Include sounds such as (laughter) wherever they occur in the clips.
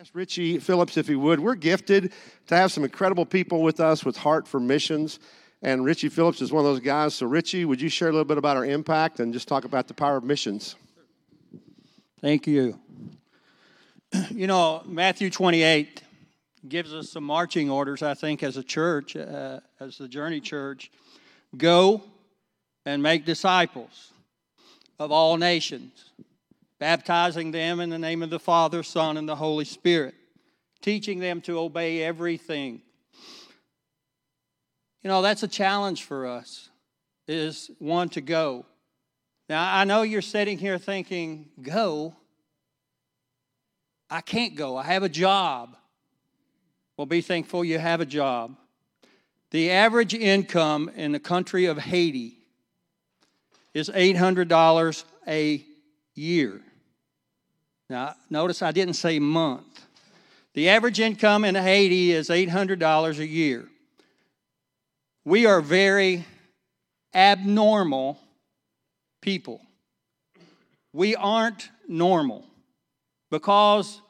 Ask Richie Phillips if he would. We're gifted to have some incredible people with us with heart for missions. And Richie Phillips is one of those guys. So, Richie, would you share a little bit about our impact and just talk about the power of missions? Thank you. You know, Matthew 28 gives us some marching orders, I think, as a church, uh, as the Journey Church. Go and make disciples of all nations baptizing them in the name of the Father, Son, and the Holy Spirit, teaching them to obey everything. You know, that's a challenge for us, is one to go. Now, I know you're sitting here thinking, go? I can't go. I have a job. Well, be thankful you have a job. The average income in the country of Haiti is $800 a year. Now, notice I didn't say month. The average income in Haiti is $800 a year. We are very abnormal people. We aren't normal because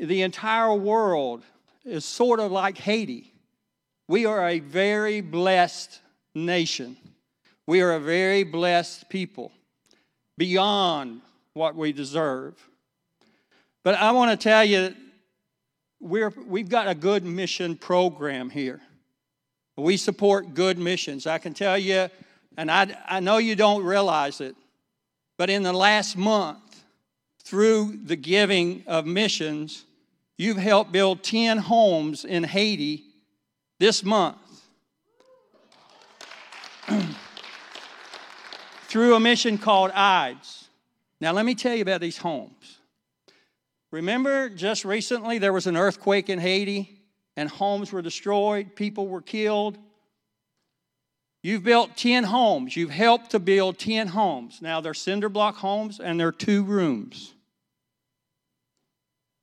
the entire world is sort of like Haiti. We are a very blessed nation. We are a very blessed people beyond what we deserve. But I want to tell you, we're, we've got a good mission program here. We support good missions. I can tell you, and I, I know you don't realize it, but in the last month, through the giving of missions, you've helped build 10 homes in Haiti this month. (clears throat) through a mission called IDES. Now, let me tell you about these homes. Remember, just recently there was an earthquake in Haiti and homes were destroyed, people were killed. You've built 10 homes. You've helped to build 10 homes. Now, they're cinder block homes and they're two rooms.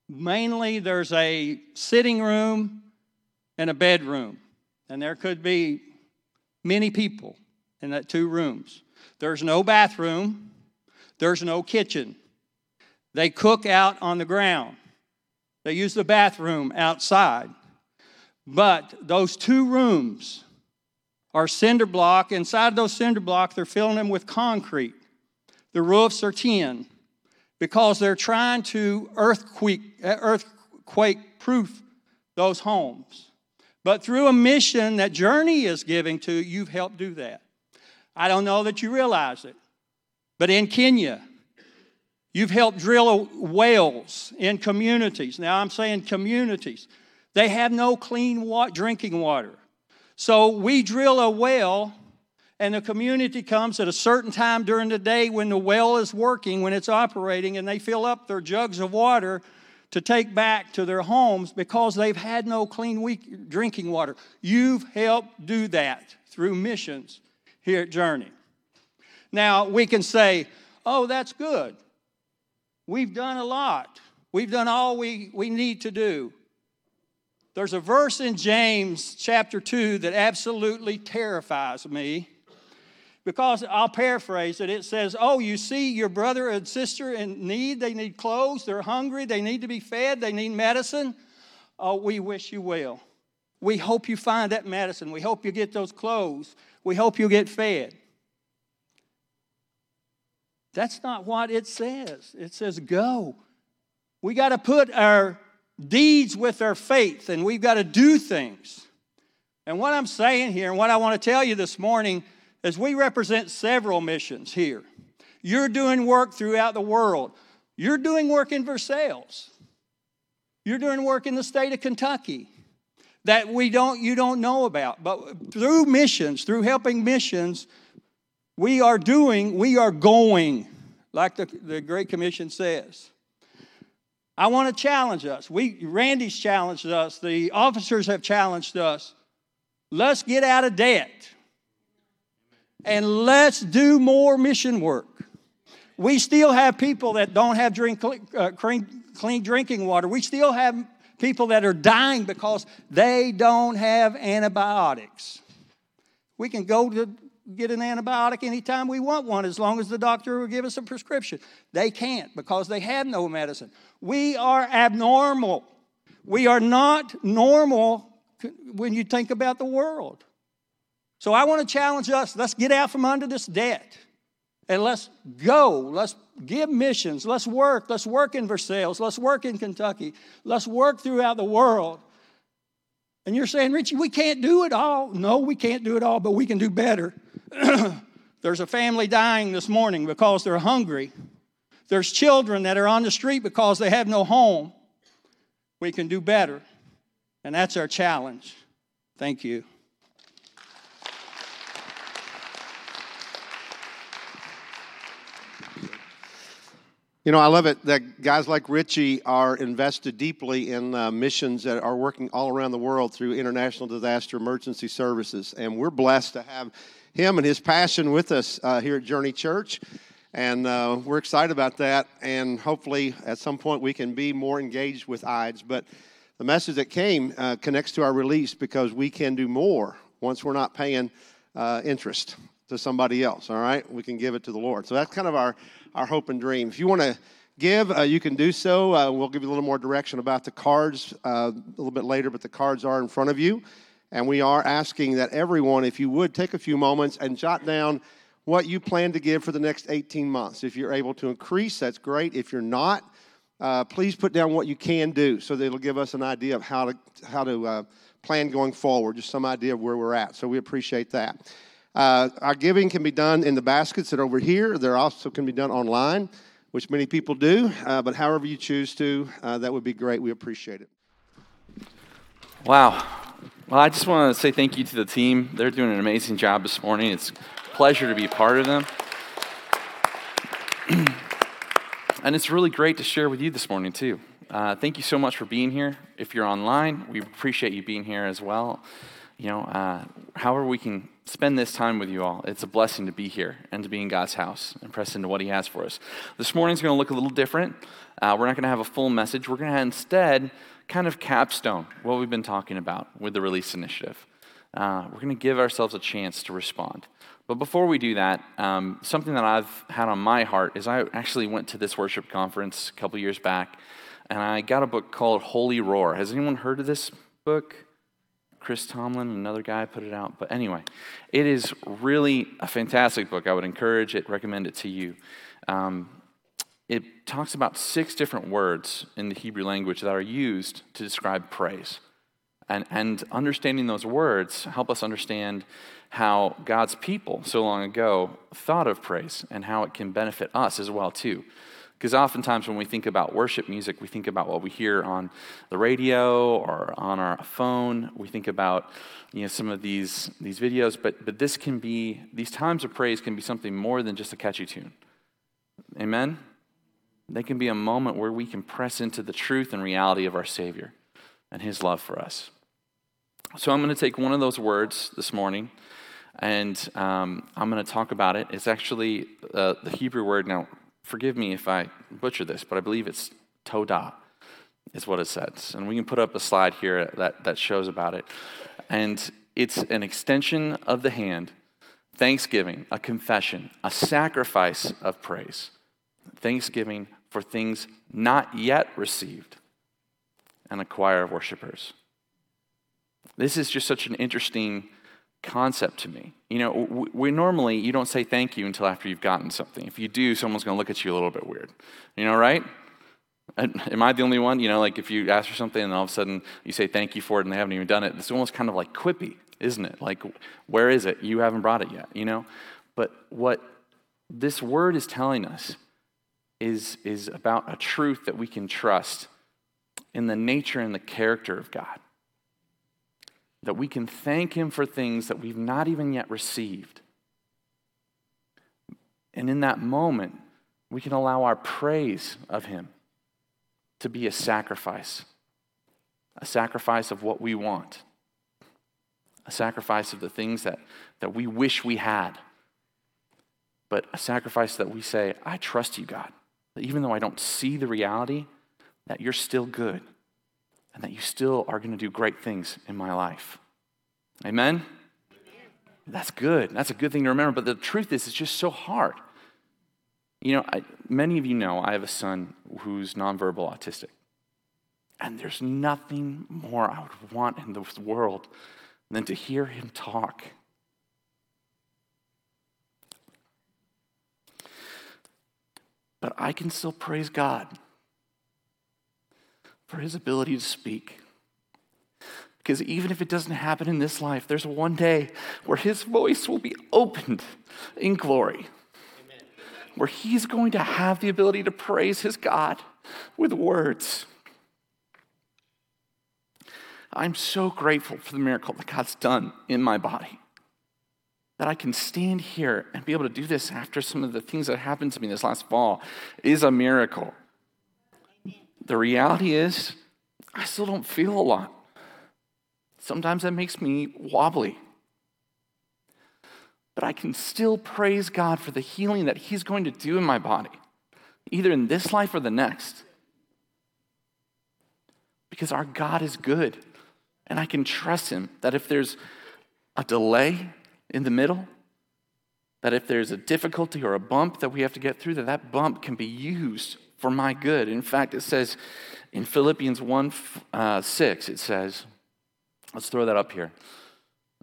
Mainly, there's a sitting room and a bedroom, and there could be many people in that two rooms. There's no bathroom. There's no kitchen. They cook out on the ground. They use the bathroom outside. But those two rooms are cinder block. Inside those cinder block, they're filling them with concrete. The roofs are tin because they're trying to earthquake, earthquake proof those homes. But through a mission that Journey is giving to, you've helped do that. I don't know that you realize it. But in Kenya, you've helped drill wells in communities. Now I'm saying communities. They have no clean water, drinking water. So we drill a well, and the community comes at a certain time during the day when the well is working, when it's operating, and they fill up their jugs of water to take back to their homes because they've had no clean drinking water. You've helped do that through missions here at Journey. Now, we can say, oh, that's good. We've done a lot. We've done all we, we need to do. There's a verse in James chapter 2 that absolutely terrifies me because I'll paraphrase it. It says, Oh, you see your brother and sister in need. They need clothes. They're hungry. They need to be fed. They need medicine. Oh, we wish you well. We hope you find that medicine. We hope you get those clothes. We hope you get fed. That's not what it says. It says go. We got to put our deeds with our faith and we've got to do things. And what I'm saying here and what I want to tell you this morning is we represent several missions here. You're doing work throughout the world. You're doing work in Versailles. You're doing work in the state of Kentucky that we don't you don't know about. But through missions, through helping missions, we are doing, we are going, like the, the Great Commission says. I want to challenge us. We Randy's challenged us, the officers have challenged us. Let's get out of debt. And let's do more mission work. We still have people that don't have drink, uh, clean, clean drinking water. We still have people that are dying because they don't have antibiotics. We can go to get an antibiotic anytime we want one as long as the doctor will give us a prescription. They can't because they have no medicine. We are abnormal. We are not normal when you think about the world. So I want to challenge us let's get out from under this debt and let's go. Let's give missions. Let's work. Let's work in Versailles. Let's work in Kentucky. Let's work throughout the world. And you're saying, Richie, we can't do it all. No, we can't do it all, but we can do better. (clears throat) There's a family dying this morning because they're hungry. There's children that are on the street because they have no home. We can do better. And that's our challenge. Thank you. You know, I love it that guys like Richie are invested deeply in uh, missions that are working all around the world through International Disaster Emergency Services. And we're blessed to have him and his passion with us uh, here at Journey Church. And uh, we're excited about that. And hopefully, at some point, we can be more engaged with IDES. But the message that came uh, connects to our release because we can do more once we're not paying uh, interest to somebody else, all right? We can give it to the Lord. So that's kind of our our hope and dream. If you want to give, uh, you can do so. Uh, we'll give you a little more direction about the cards uh, a little bit later, but the cards are in front of you. And we are asking that everyone, if you would, take a few moments and jot down what you plan to give for the next 18 months. If you're able to increase, that's great. If you're not, uh, please put down what you can do so that it'll give us an idea of how to, how to uh, plan going forward, just some idea of where we're at. So we appreciate that. Uh, our giving can be done in the baskets that are over here. There also can be done online, which many people do. Uh, but however you choose to, uh, that would be great. We appreciate it. Wow. Well, I just want to say thank you to the team. They're doing an amazing job this morning. It's a pleasure to be a part of them. (clears throat) and it's really great to share with you this morning, too. Uh, thank you so much for being here. If you're online, we appreciate you being here as well. You know, uh, however we can spend this time with you all. It's a blessing to be here and to be in God's house and press into what He has for us. This morning's going to look a little different. Uh, we're not going to have a full message. We're going to instead kind of capstone what we've been talking about with the release initiative. Uh, we're going to give ourselves a chance to respond. But before we do that, um, something that I've had on my heart is I actually went to this worship conference a couple years back, and I got a book called Holy Roar. Has anyone heard of this book? Chris Tomlin, another guy, put it out. But anyway, it is really a fantastic book. I would encourage it, recommend it to you. Um, it talks about six different words in the Hebrew language that are used to describe praise. And, and understanding those words help us understand how God's people so long ago thought of praise and how it can benefit us as well too. Because oftentimes when we think about worship music, we think about what we hear on the radio or on our phone. We think about you know, some of these, these videos, but, but this can be, these times of praise can be something more than just a catchy tune. Amen? They can be a moment where we can press into the truth and reality of our Savior and His love for us. So I'm going to take one of those words this morning and um, I'm going to talk about it. It's actually uh, the Hebrew word. Now, forgive me if I butcher this, but I believe it's Todah, is what it says. And we can put up a slide here that, that shows about it. And it's an extension of the hand, thanksgiving, a confession, a sacrifice of praise, thanksgiving for things not yet received, and a choir of worshipers. This is just such an interesting concept to me. You know, we normally, you don't say thank you until after you've gotten something. If you do, someone's going to look at you a little bit weird. You know, right? Am I the only one? You know, like if you ask for something and all of a sudden you say thank you for it and they haven't even done it, it's almost kind of like quippy, isn't it? Like, where is it? You haven't brought it yet, you know? But what this word is telling us is, is about a truth that we can trust in the nature and the character of God that we can thank Him for things that we've not even yet received. And in that moment, we can allow our praise of Him to be a sacrifice a sacrifice of what we want, a sacrifice of the things that, that we wish we had, but a sacrifice that we say, I trust you, God, even though I don't see the reality, that you're still good and that you still are going to do great things in my life. Amen? That's good. That's a good thing to remember. But the truth is, it's just so hard. You know, I, many of you know I have a son who's nonverbal autistic. And there's nothing more I would want in this world than to hear him talk. But I can still praise God for his ability to speak. Because even if it doesn't happen in this life, there's one day where his voice will be opened in glory, Amen. where he's going to have the ability to praise his God with words. I'm so grateful for the miracle that God's done in my body. That I can stand here and be able to do this after some of the things that happened to me this last fall is a miracle. The reality is, I still don't feel a lot. Sometimes that makes me wobbly. But I can still praise God for the healing that He's going to do in my body, either in this life or the next. Because our God is good. And I can trust Him that if there's a delay in the middle, that if there's a difficulty or a bump that we have to get through, that that bump can be used for my good. In fact, it says in Philippians 1 uh, 6, it says, let's throw that up here,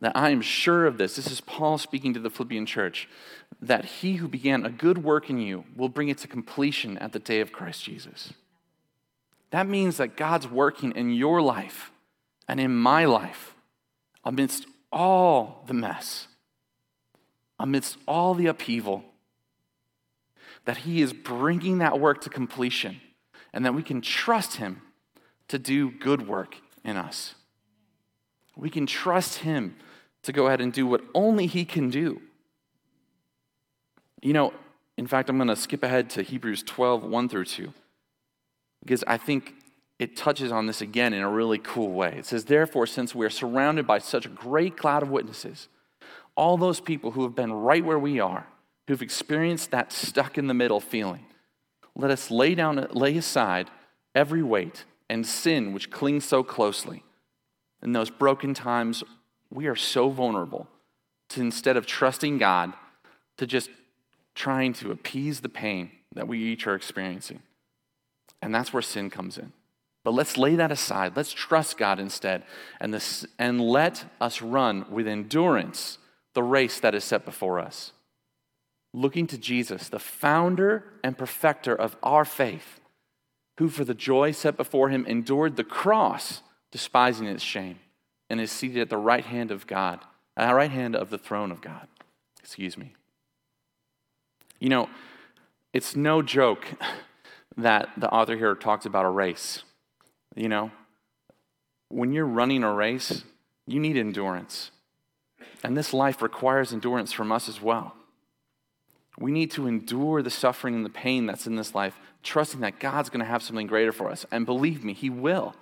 that I am sure of this. This is Paul speaking to the Philippian church, that he who began a good work in you will bring it to completion at the day of Christ Jesus. That means that God's working in your life and in my life, amidst all the mess, amidst all the upheaval, that He is bringing that work to completion and that we can trust Him to do good work in us. We can trust Him to go ahead and do what only He can do. You know, in fact, I'm going to skip ahead to Hebrews 12, 1 through 2, because I think it touches on this again in a really cool way. It says, Therefore, since we are surrounded by such a great cloud of witnesses, all those people who have been right where we are, who've experienced that stuck in the middle feeling, let us lay down, lay aside every weight and sin which clings so closely. In those broken times, we are so vulnerable to instead of trusting God, to just trying to appease the pain that we each are experiencing. And that's where sin comes in. But let's lay that aside. Let's trust God instead and, this, and let us run with endurance the race that is set before us. Looking to Jesus, the founder and perfecter of our faith, who for the joy set before him endured the cross, despising its shame, and is seated at the right hand of God, at the right hand of the throne of God. Excuse me. You know, it's no joke (laughs) that the author here talks about a race. You know, when you're running a race, you need endurance. And this life requires endurance from us as well. We need to endure the suffering and the pain that's in this life, trusting that God's going to have something greater for us. And believe me, He will.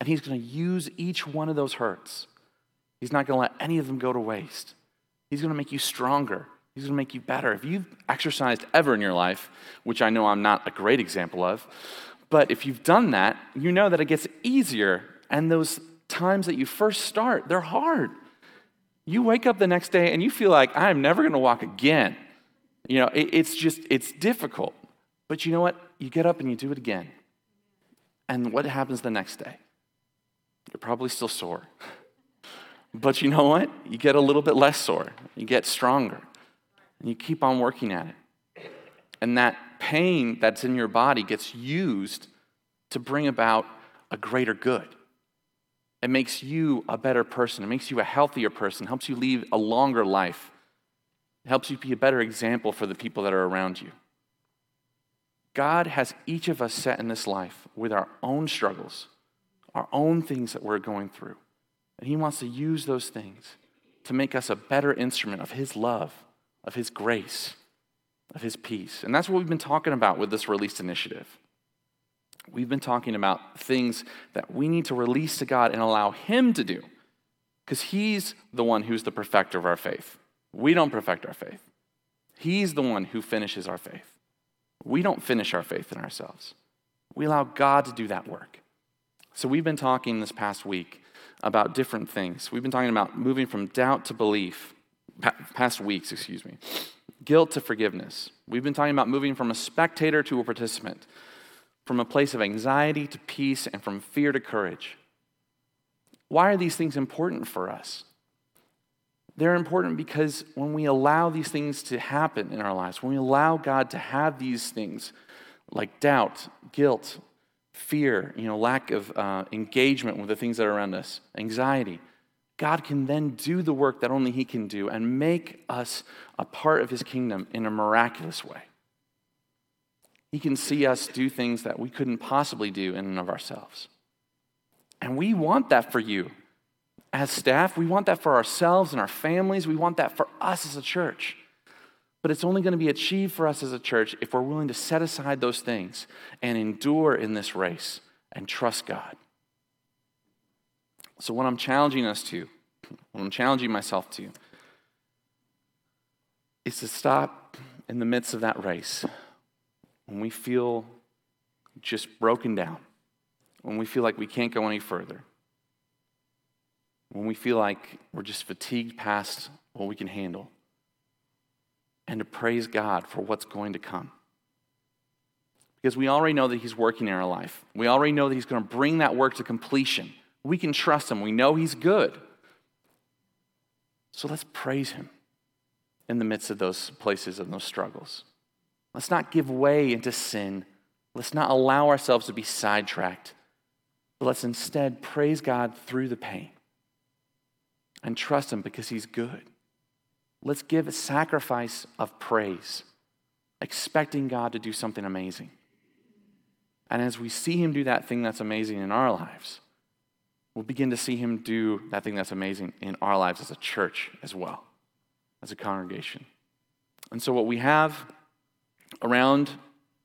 And He's going to use each one of those hurts. He's not going to let any of them go to waste. He's going to make you stronger. He's going to make you better. If you've exercised ever in your life, which I know I'm not a great example of, but if you've done that, you know that it gets easier. And those times that you first start, they're hard. You wake up the next day and you feel like, I'm never going to walk again. You know, it, it's just, it's difficult. But you know what? You get up and you do it again. And what happens the next day? You're probably still sore. (laughs) But you know what? You get a little bit less sore. You get stronger. And you keep on working at it. And that pain that's in your body gets used to bring about a greater good. It makes you a better person. It makes you a healthier person, helps you lead a longer life, it helps you be a better example for the people that are around you. God has each of us set in this life with our own struggles, our own things that we're going through. And He wants to use those things to make us a better instrument of His love, of His grace of his peace. And that's what we've been talking about with this release initiative. We've been talking about things that we need to release to God and allow him to do because he's the one who's the perfecter of our faith. We don't perfect our faith. He's the one who finishes our faith. We don't finish our faith in ourselves. We allow God to do that work. So we've been talking this past week about different things. We've been talking about moving from doubt to belief, past weeks, excuse me. Guilt to forgiveness. We've been talking about moving from a spectator to a participant, from a place of anxiety to peace, and from fear to courage. Why are these things important for us? They're important because when we allow these things to happen in our lives, when we allow God to have these things like doubt, guilt, fear, you know, lack of uh, engagement with the things that are around us, anxiety, God can then do the work that only He can do and make us a part of His kingdom in a miraculous way. He can see us do things that we couldn't possibly do in and of ourselves. And we want that for you as staff. We want that for ourselves and our families. We want that for us as a church. But it's only going to be achieved for us as a church if we're willing to set aside those things and endure in this race and trust God. So, what I'm challenging us to, what I'm challenging myself to, is to stop in the midst of that race when we feel just broken down, when we feel like we can't go any further, when we feel like we're just fatigued past what we can handle, and to praise God for what's going to come. Because we already know that He's working in our life. We already know that He's going to bring that work to completion. We can trust Him. We know He's good. So let's praise Him in the midst of those places and those struggles. Let's not give way into sin. Let's not allow ourselves to be sidetracked. But let's instead praise God through the pain and trust Him because He's good. Let's give a sacrifice of praise, expecting God to do something amazing. And as we see Him do that thing that's amazing in our lives, we'll begin to see Him do that thing that's amazing in our lives as a church as well, as a congregation. And so, what we have around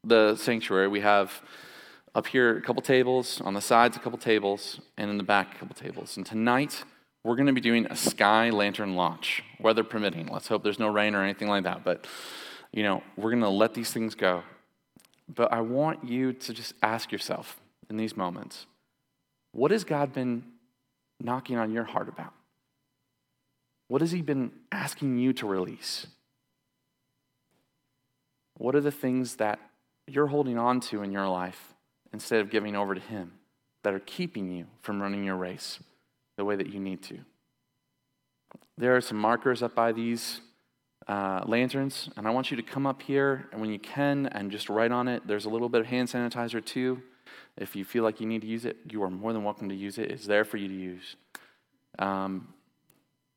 the sanctuary, we have up here a couple tables, on the sides a couple tables, and in the back a couple tables. And tonight, we're going to be doing a sky lantern launch, weather permitting. Let's hope there's no rain or anything like that. But, you know, we're going to let these things go. But I want you to just ask yourself in these moments what has God been knocking on your heart about? What has He been asking you to release? What are the things that you're holding on to in your life instead of giving over to Him that are keeping you from running your race the way that you need to? There are some markers up by these uh, lanterns, and I want you to come up here and when you can and just write on it. There's a little bit of hand sanitizer too. If you feel like you need to use it, you are more than welcome to use it. It's there for you to use. Um,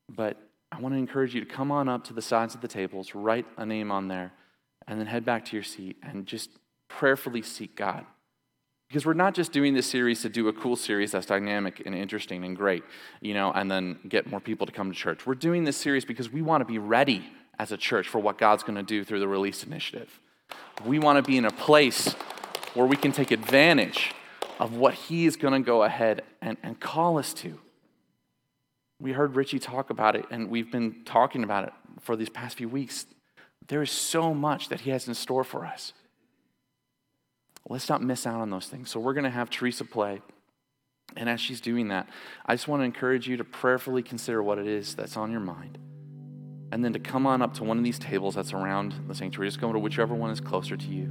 but I want to encourage you to come on up to the sides of the tables, write a name on there, and then head back to your seat and just prayerfully seek God. Because we're not just doing this series to do a cool series that's dynamic and interesting and great, you know, and then get more people to come to church. We're doing this series because we want to be ready as a church for what God's going to do through the Release Initiative. We want to be in a place where we can take advantage of what He is going to go ahead and, and call us to. We heard Richie talk about it, and we've been talking about it for these past few weeks. There is so much that He has in store for us. Let's not miss out on those things. So, we're going to have Teresa play. And as she's doing that, I just want to encourage you to prayerfully consider what it is that's on your mind. And then to come on up to one of these tables that's around the sanctuary. Just go to whichever one is closer to you.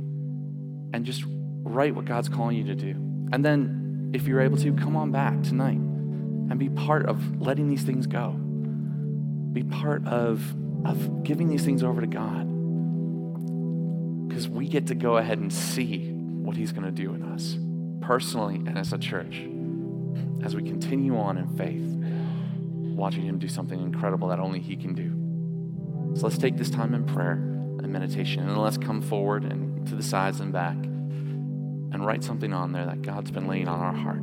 And just write what God's calling you to do. And then, if you're able to, come on back tonight and be part of letting these things go. Be part of, of giving these things over to God. Because we get to go ahead and see what He's going to do in us, personally and as a church, as we continue on in faith, watching Him do something incredible that only He can do. So let's take this time in prayer and meditation, and let's come forward and to the sides and back and write something on there that God's been laying on our heart.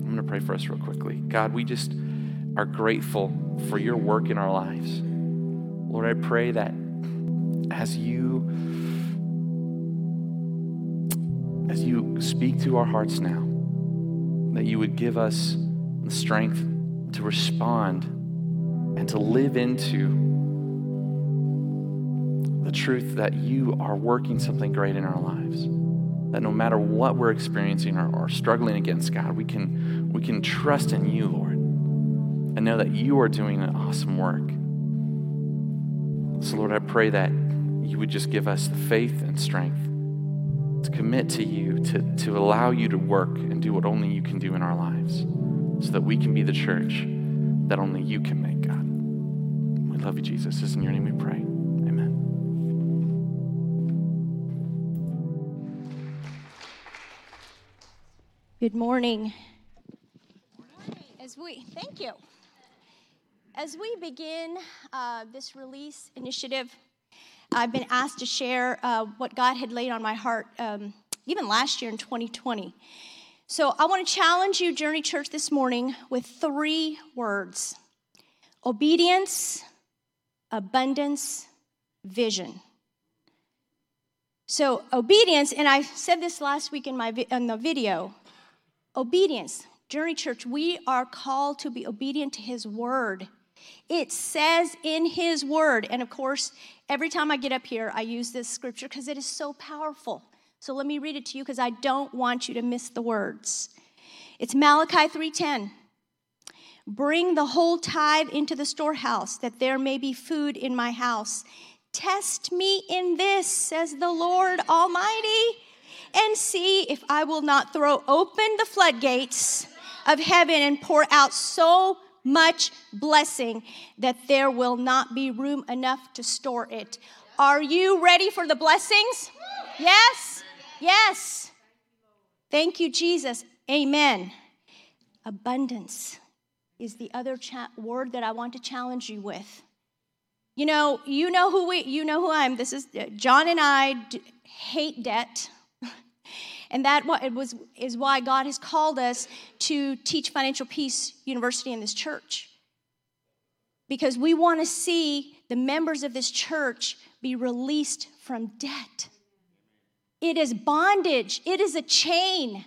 I'm going to pray for us real quickly. God, we just are grateful for your work in our lives. Lord, I pray that as you as you speak to our hearts now, that you would give us the strength to respond and to live into the truth that you are working something great in our lives. That no matter what we're experiencing or, or struggling against, God, we can, we can trust in you, Lord. And know that you are doing an awesome work. So, Lord, I pray that you would just give us the faith and strength to commit to you, to, to allow you to work and do what only you can do in our lives, so that we can be the church that only you can make, God. We love you, Jesus. It's in your name we pray. Amen. Good morning. As we thank you. As we begin uh, this release initiative, I've been asked to share uh, what God had laid on my heart um, even last year in 2020. So I want to challenge you, Journey Church, this morning with three words obedience, abundance, vision. So, obedience, and I said this last week in, my, in the video obedience. Journey Church, we are called to be obedient to His word. It says in His word, and of course, every time I get up here, I use this scripture because it is so powerful. So let me read it to you because I don't want you to miss the words. It's Malachi 3:10. Bring the whole tithe into the storehouse that there may be food in my house. Test me in this, says the Lord Almighty, and see if I will not throw open the floodgates of heaven and pour out so much blessing that there will not be room enough to store it. Are you ready for the blessings? Yes? Yes. Thank you, Jesus. Amen. Abundance is the other cha- word that I want to challenge you with. You know, you know who we, you know who I am. This is uh, John and I d- hate debt. (laughs) And that was, is why God has called us to teach Financial Peace University in this church. Because we want to see the members of this church be released from debt. It is bondage, it is a chain.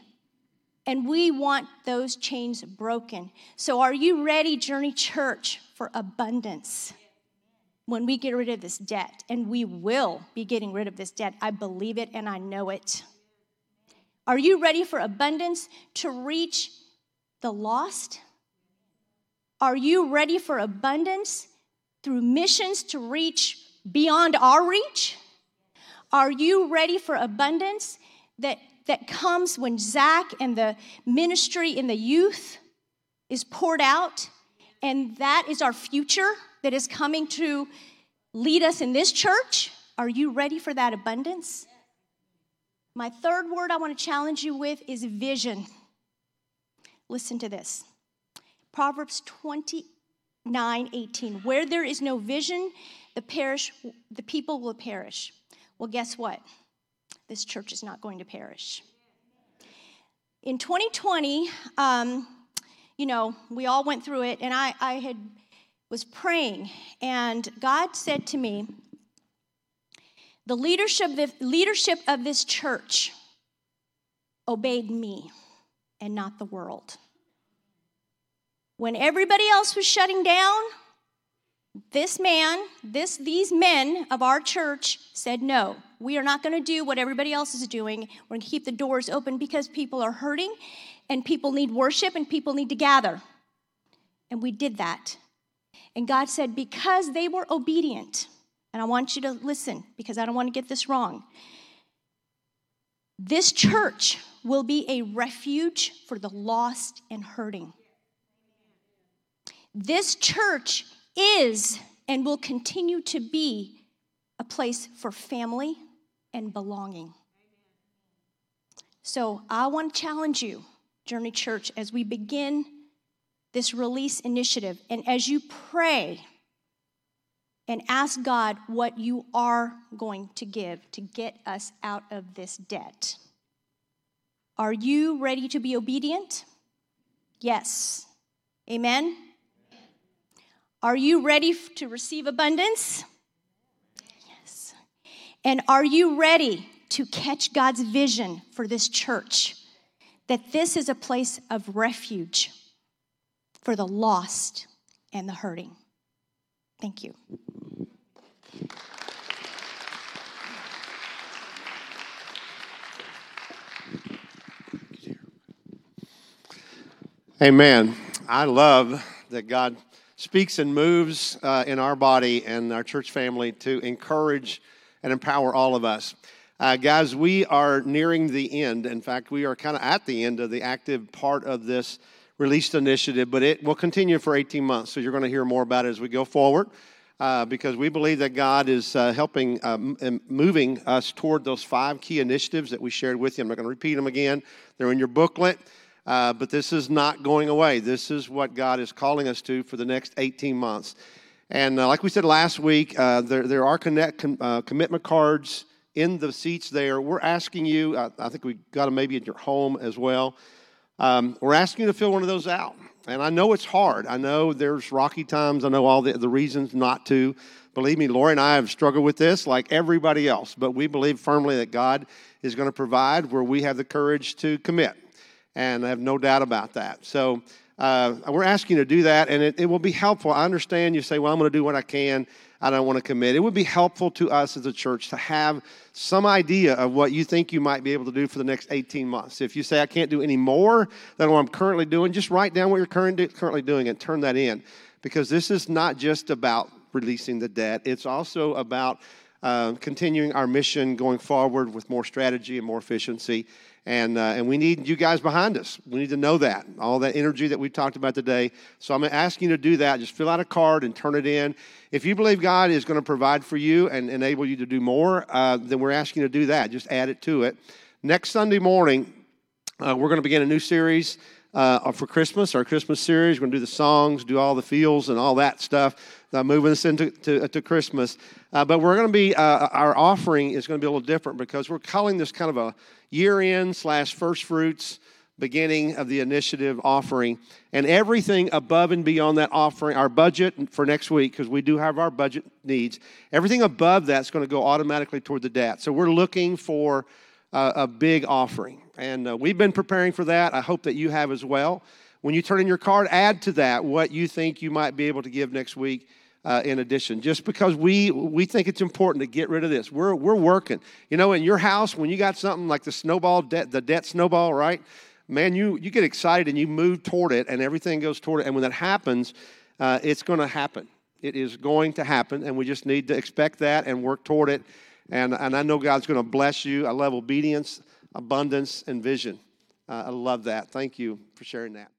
And we want those chains broken. So, are you ready, Journey Church, for abundance? When we get rid of this debt, and we will be getting rid of this debt, I believe it and I know it. Are you ready for abundance to reach the lost? Are you ready for abundance through missions to reach beyond our reach? Are you ready for abundance that, that comes when Zach and the ministry in the youth is poured out? And that is our future that is coming to lead us in this church. Are you ready for that abundance? My third word I want to challenge you with is vision. Listen to this Proverbs 29 18. Where there is no vision, the, perish, the people will perish. Well, guess what? This church is not going to perish. In 2020, um, you know, we all went through it, and I, I had was praying, and God said to me, the leadership, leadership of this church obeyed me and not the world. When everybody else was shutting down, this man, this, these men of our church said, No, we are not going to do what everybody else is doing. We're going to keep the doors open because people are hurting and people need worship and people need to gather. And we did that. And God said, Because they were obedient, and I want you to listen because I don't want to get this wrong. This church will be a refuge for the lost and hurting. This church is and will continue to be a place for family and belonging. So I want to challenge you, Journey Church, as we begin this release initiative and as you pray and ask God what you are going to give to get us out of this debt. Are you ready to be obedient? Yes. Amen. Are you ready to receive abundance? Yes. And are you ready to catch God's vision for this church? That this is a place of refuge for the lost and the hurting. Thank you. Amen. I love that God speaks and moves uh, in our body and our church family to encourage and empower all of us. Uh, guys, we are nearing the end. In fact, we are kind of at the end of the active part of this released initiative, but it will continue for 18 months. So you're going to hear more about it as we go forward. Uh, because we believe that God is uh, helping um, and moving us toward those five key initiatives that we shared with you. I'm not going to repeat them again, they're in your booklet. Uh, but this is not going away. This is what God is calling us to for the next 18 months. And uh, like we said last week, there, there are connect, com, commitment cards in the seats there. We're asking you, I, I think we got them maybe in your home as well. Um, we're asking you to fill one of those out. And I know it's hard. I know there's rocky times. I know all the, the reasons not to. Believe me, Lori and I have struggled with this like everybody else, but we believe firmly that God is going to provide where we have the courage to commit. And I have no doubt about that. So uh, we're asking you to do that, and it, it will be helpful. I understand you say, well, I'm going to do what I can. I don't want to commit. It would be helpful to us as a church to have some idea of what you think you might be able to do for the next 18 months. If you say, I can't do any more than what I'm currently doing, just write down what you're currently doing and turn that in. Because this is not just about releasing the debt, it's also about uh, continuing our mission going forward with more strategy and more efficiency. And, uh, and we need you guys behind us. We need to know that, all that energy that we talked about today. So I'm asking you to do that. Just fill out a card and turn it in. If you believe God is going to provide for you and enable you to do more, uh, then we're asking you to do that. Just add it to it. Next Sunday morning, uh, we're going to begin a new series uh, for Christmas, our Christmas series. We're going to do the songs, do all the feels, and all that stuff, uh, moving us into to, to Christmas. Uh, but we're going to be, uh, our offering is going to be a little different because we're calling this kind of a year end slash first fruits beginning of the initiative offering. And everything above and beyond that offering, our budget for next week, because we do have our budget needs, everything above that's going to go automatically toward the debt. So we're looking for uh, a big offering. And uh, we've been preparing for that. I hope that you have as well. When you turn in your card, add to that what you think you might be able to give next week. Uh, in addition, just because we we think it's important to get rid of this, we're we're working. You know, in your house, when you got something like the snowball debt, the debt snowball, right? Man, you you get excited and you move toward it, and everything goes toward it. And when that happens, uh, it's going to happen. It is going to happen, and we just need to expect that and work toward it. And and I know God's going to bless you. I love obedience abundance, and vision. Uh, I love that. Thank you for sharing that.